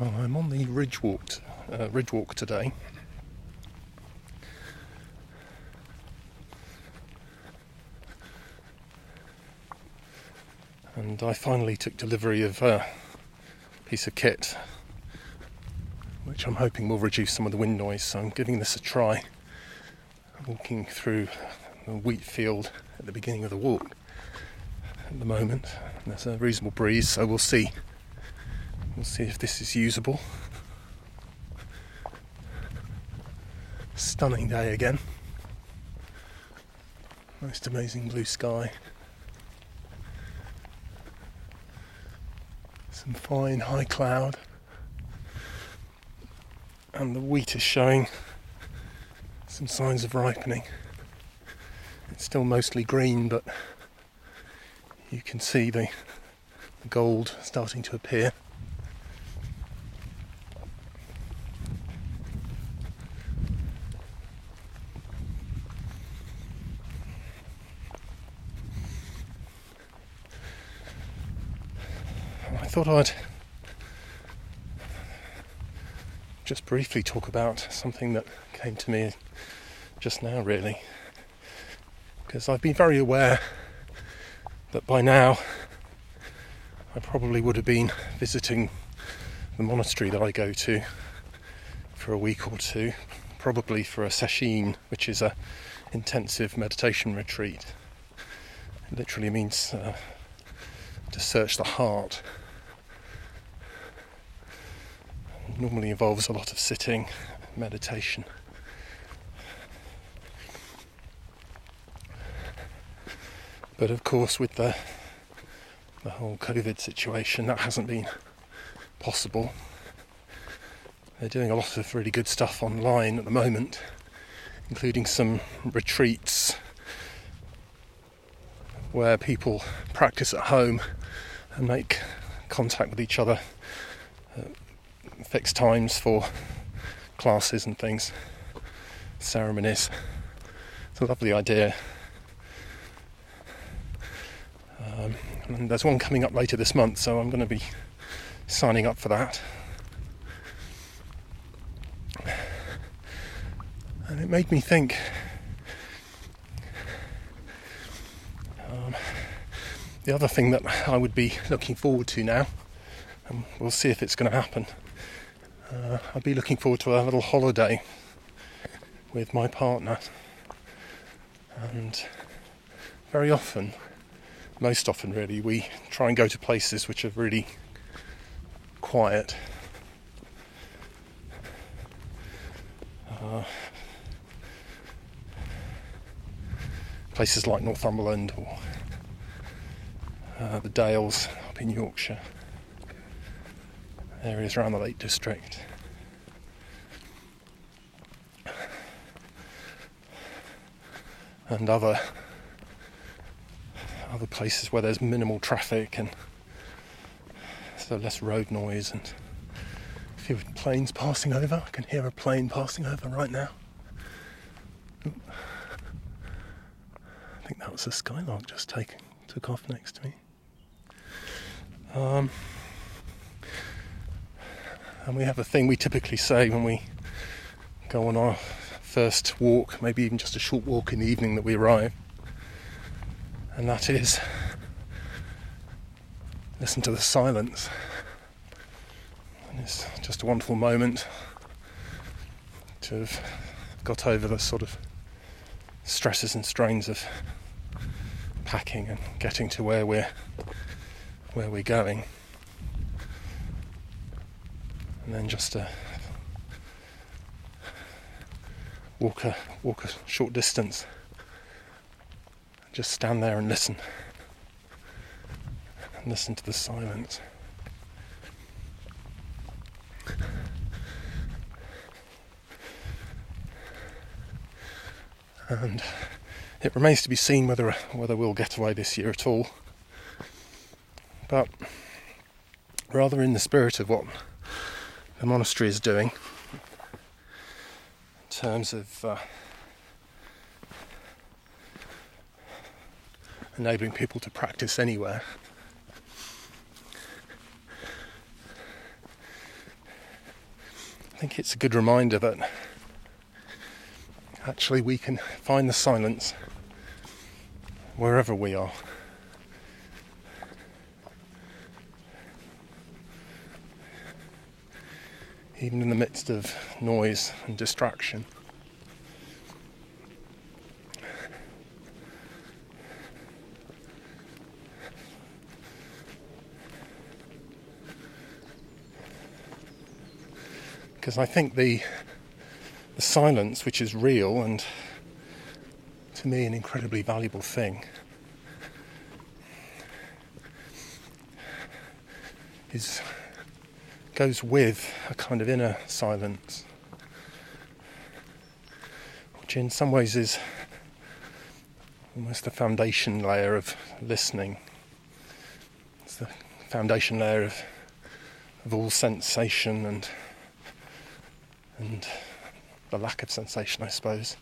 Well, I'm on the ridge walk, uh, ridge walk today. And I finally took delivery of a piece of kit, which I'm hoping will reduce some of the wind noise. So I'm giving this a try. Walking through a wheat field at the beginning of the walk at the moment. There's a reasonable breeze, so we'll see. We'll see if this is usable. Stunning day again. Most amazing blue sky. Some fine high cloud. And the wheat is showing some signs of ripening. It's still mostly green, but you can see the, the gold starting to appear. I thought I'd just briefly talk about something that came to me just now, really. Because I've been very aware that by now I probably would have been visiting the monastery that I go to for a week or two, probably for a sesshin, which is a intensive meditation retreat. It literally means uh, to search the heart. It normally involves a lot of sitting, meditation. But of course, with the the whole COVID situation, that hasn't been possible. They're doing a lot of really good stuff online at the moment, including some retreats where people practice at home and make contact with each other, fixed times for classes and things, ceremonies. It's a lovely idea. Um, and there's one coming up later this month, so I'm going to be signing up for that. And it made me think um, the other thing that I would be looking forward to now, and we'll see if it's going to happen. Uh, I'd be looking forward to a little holiday with my partner, and very often most often really we try and go to places which are really quiet. Uh, places like Northumberland or uh, the Dales up in Yorkshire areas around the Lake District and other other places where there's minimal traffic and so less road noise and a few planes passing over. I can hear a plane passing over right now. I think that was a skylark just taking took off next to me. Um, and we have a thing we typically say when we go on our first walk, maybe even just a short walk in the evening that we arrive and that is listen to the silence. And it's just a wonderful moment to have got over the sort of stresses and strains of packing and getting to where we're where we're going. And then just to walk a walk a short distance just stand there and listen. And listen to the silence. And it remains to be seen whether whether we'll get away this year at all. But rather in the spirit of what the monastery is doing in terms of uh, enabling people to practice anywhere. I think it's a good reminder that actually we can find the silence wherever we are. Even in the midst of noise and distraction. because I think the the silence, which is real and to me an incredibly valuable thing, is goes with a kind of inner silence, which in some ways is almost the foundation layer of listening. It's the foundation layer of of all sensation and and the lack of sensation, I suppose,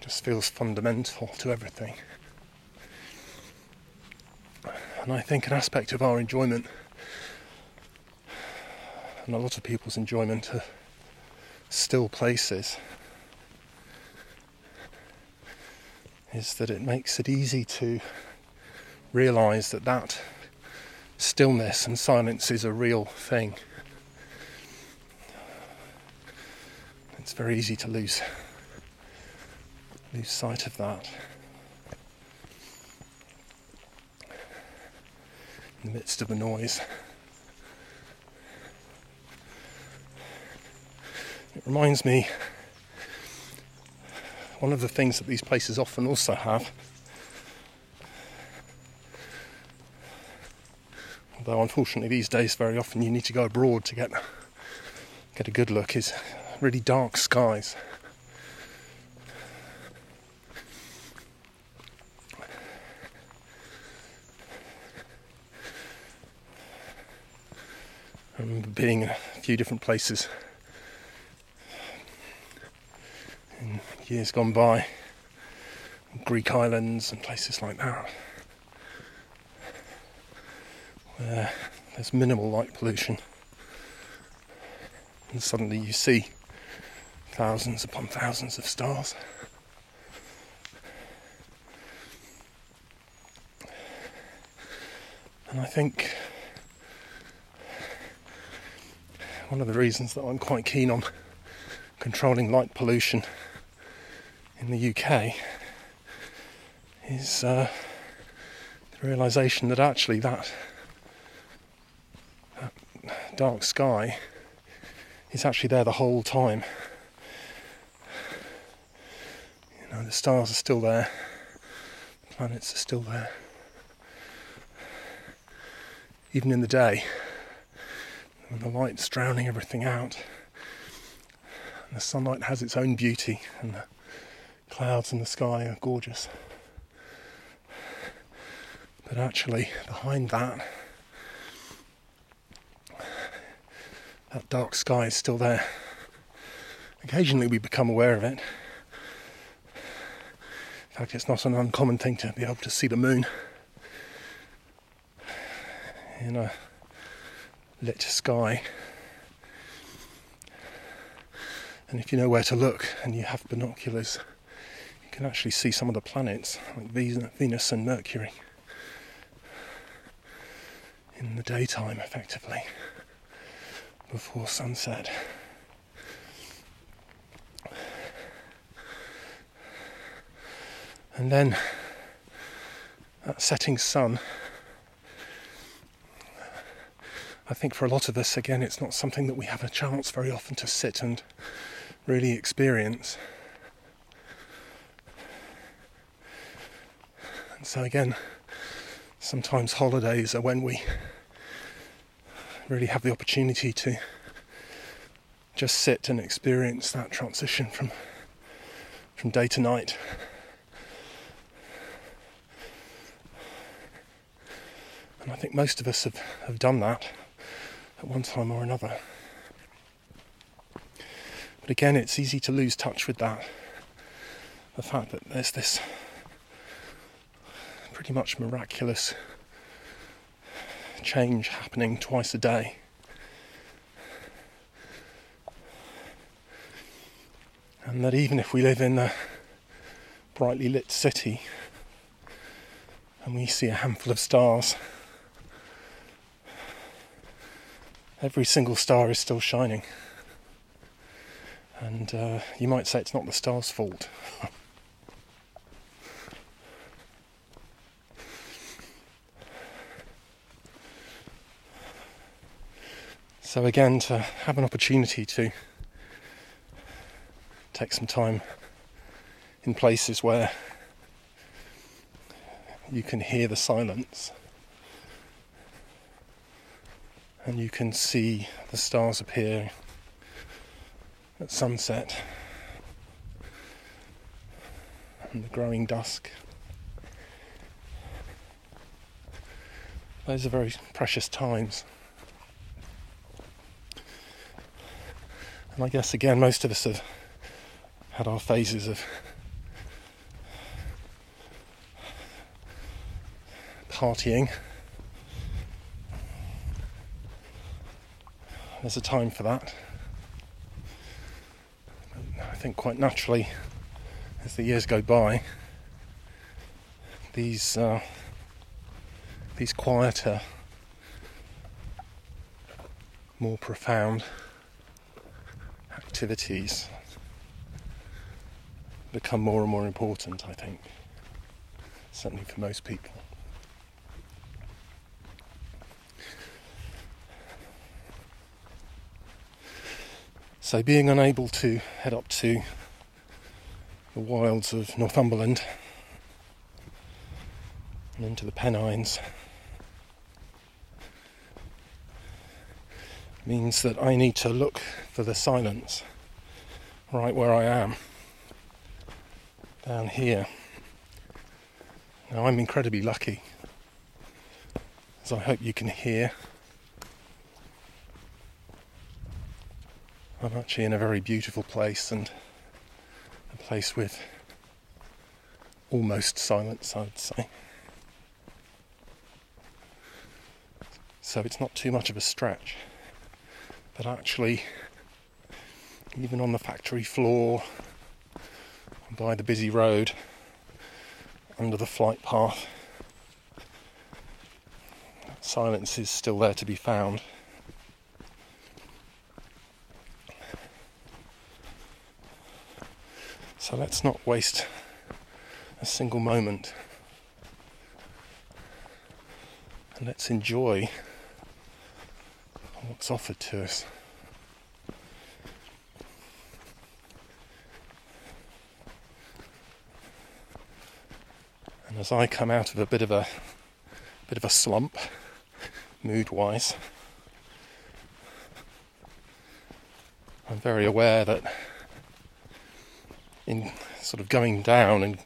just feels fundamental to everything. And I think an aspect of our enjoyment, and a lot of people's enjoyment, of still places, is that it makes it easy to realize that that stillness and silence is a real thing. it's very easy to lose lose sight of that in the midst of the noise. Reminds me one of the things that these places often also have. Although unfortunately these days very often you need to go abroad to get get a good look is really dark skies. I remember being in a few different places years gone by, Greek islands and places like that, where there's minimal light pollution, and suddenly you see thousands upon thousands of stars. And I think one of the reasons that I'm quite keen on controlling light pollution in the UK is uh, the realization that actually that, that dark sky is actually there the whole time. You know, the stars are still there, the planets are still there. Even in the day, when the light's drowning everything out, and the sunlight has its own beauty, and the clouds in the sky are gorgeous. But actually, behind that, that dark sky is still there. Occasionally we become aware of it, In fact, it's not an uncommon thing to be able to see the moon in a lit sky. And if you know where to look and you have binoculars, can actually see some of the planets, like Venus and Mercury, in the daytime effectively, before sunset. And then that setting sun, I think for a lot of us, again, it's not something that we have a chance very often to sit and really experience. So, again, sometimes holidays are when we really have the opportunity to just sit and experience that transition from from day to night. And I think most of us have, have done that at one time or another. But again, it's easy to lose touch with that. The fact that there's this pretty much miraculous change happening twice a day. And that even if we live in a brightly lit city and we see a handful of stars, every single star is still shining. And uh, you might say it's not the star's fault. so, again, to have an opportunity to take some time in places where you can hear the silence and you can see the stars appear at sunset and the growing dusk. Those are very precious times. And I guess again, most of us have had our phases of partying. There's a time for that. I think quite naturally, as the years go by, these uh, these quieter, more profound activities become more and more important, I think. Certainly for most people. So, being unable to head up to the wilds of Northumberland and into the Pennines means that I need to look for the silence right where I am down here. Now I'm incredibly lucky, as I hope you can hear. I'm actually in a very beautiful place and a place with almost silence, I would say. So it's not too much of a stretch. But actually, even on the factory floor, by the busy road under the flight path. Silence is still there to be found. So let's not waste a single moment and let's enjoy what's offered to us. And as I come out of a bit of a bit of a slump, mood-wise, I'm very aware that in sort of going down and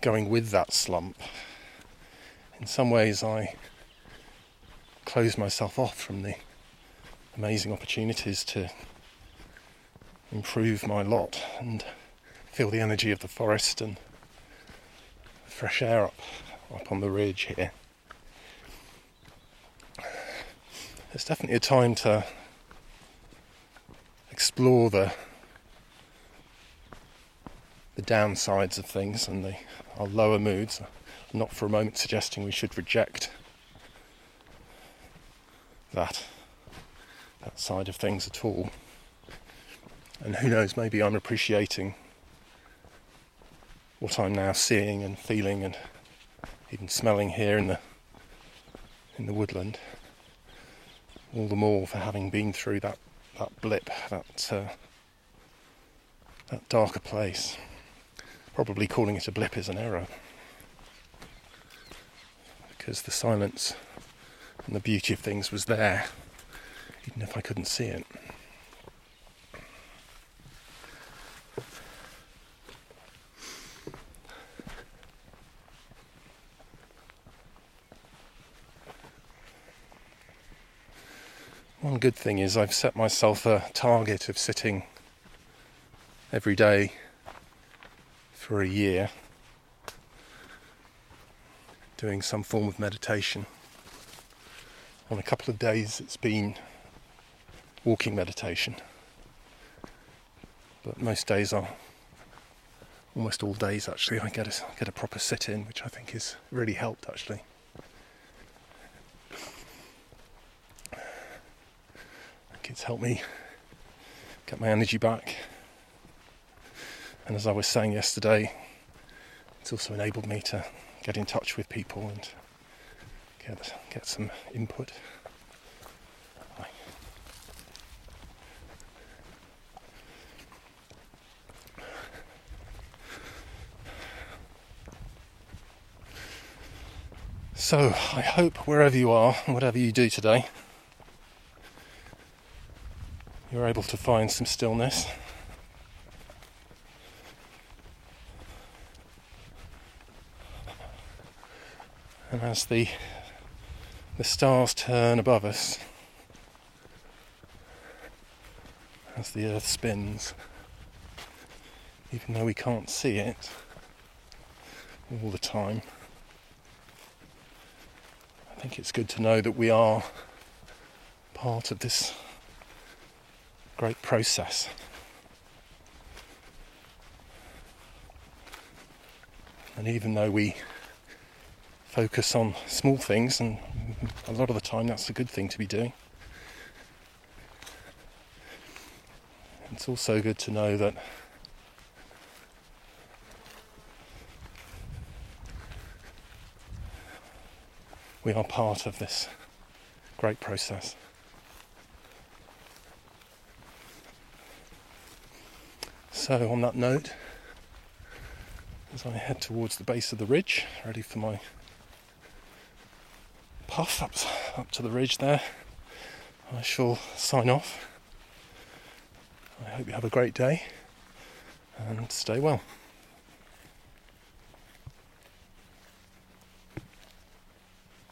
going with that slump, in some ways I close myself off from the amazing opportunities to improve my lot and feel the energy of the forest and fresh air up, up on the ridge here. It's definitely a time to explore the the downsides of things and the our lower moods. I'm not for a moment suggesting we should reject that that side of things at all. And who knows, maybe I'm appreciating what I'm now seeing and feeling and even smelling here in the in the woodland. All the more for having been through that that blip, that uh, that darker place. Probably calling it a blip is an error because the silence and the beauty of things was there, even if I couldn't see it. One good thing is I've set myself a target of sitting every day for a year doing some form of meditation. On a couple of days it's been walking meditation. but most days are almost all days actually. I get a get a proper sit in, which I think has really helped actually. It's helped me get my energy back. And as I was saying yesterday, it's also enabled me to get in touch with people and get get some input. So, I hope wherever you are, whatever you do today, you're able to find some stillness. And as the the stars turn above us, as the earth spins, even though we can't see it all the time. I think it's good to know that we are part of this great process. And even though we focus on small things, and a lot of the time that's a good thing to be doing, it's also good to know that we are part of this great process. So, on that note, as I head towards the base of the ridge, ready for my puff up, up to the ridge there, I shall sign off. I hope you have a great day and stay well.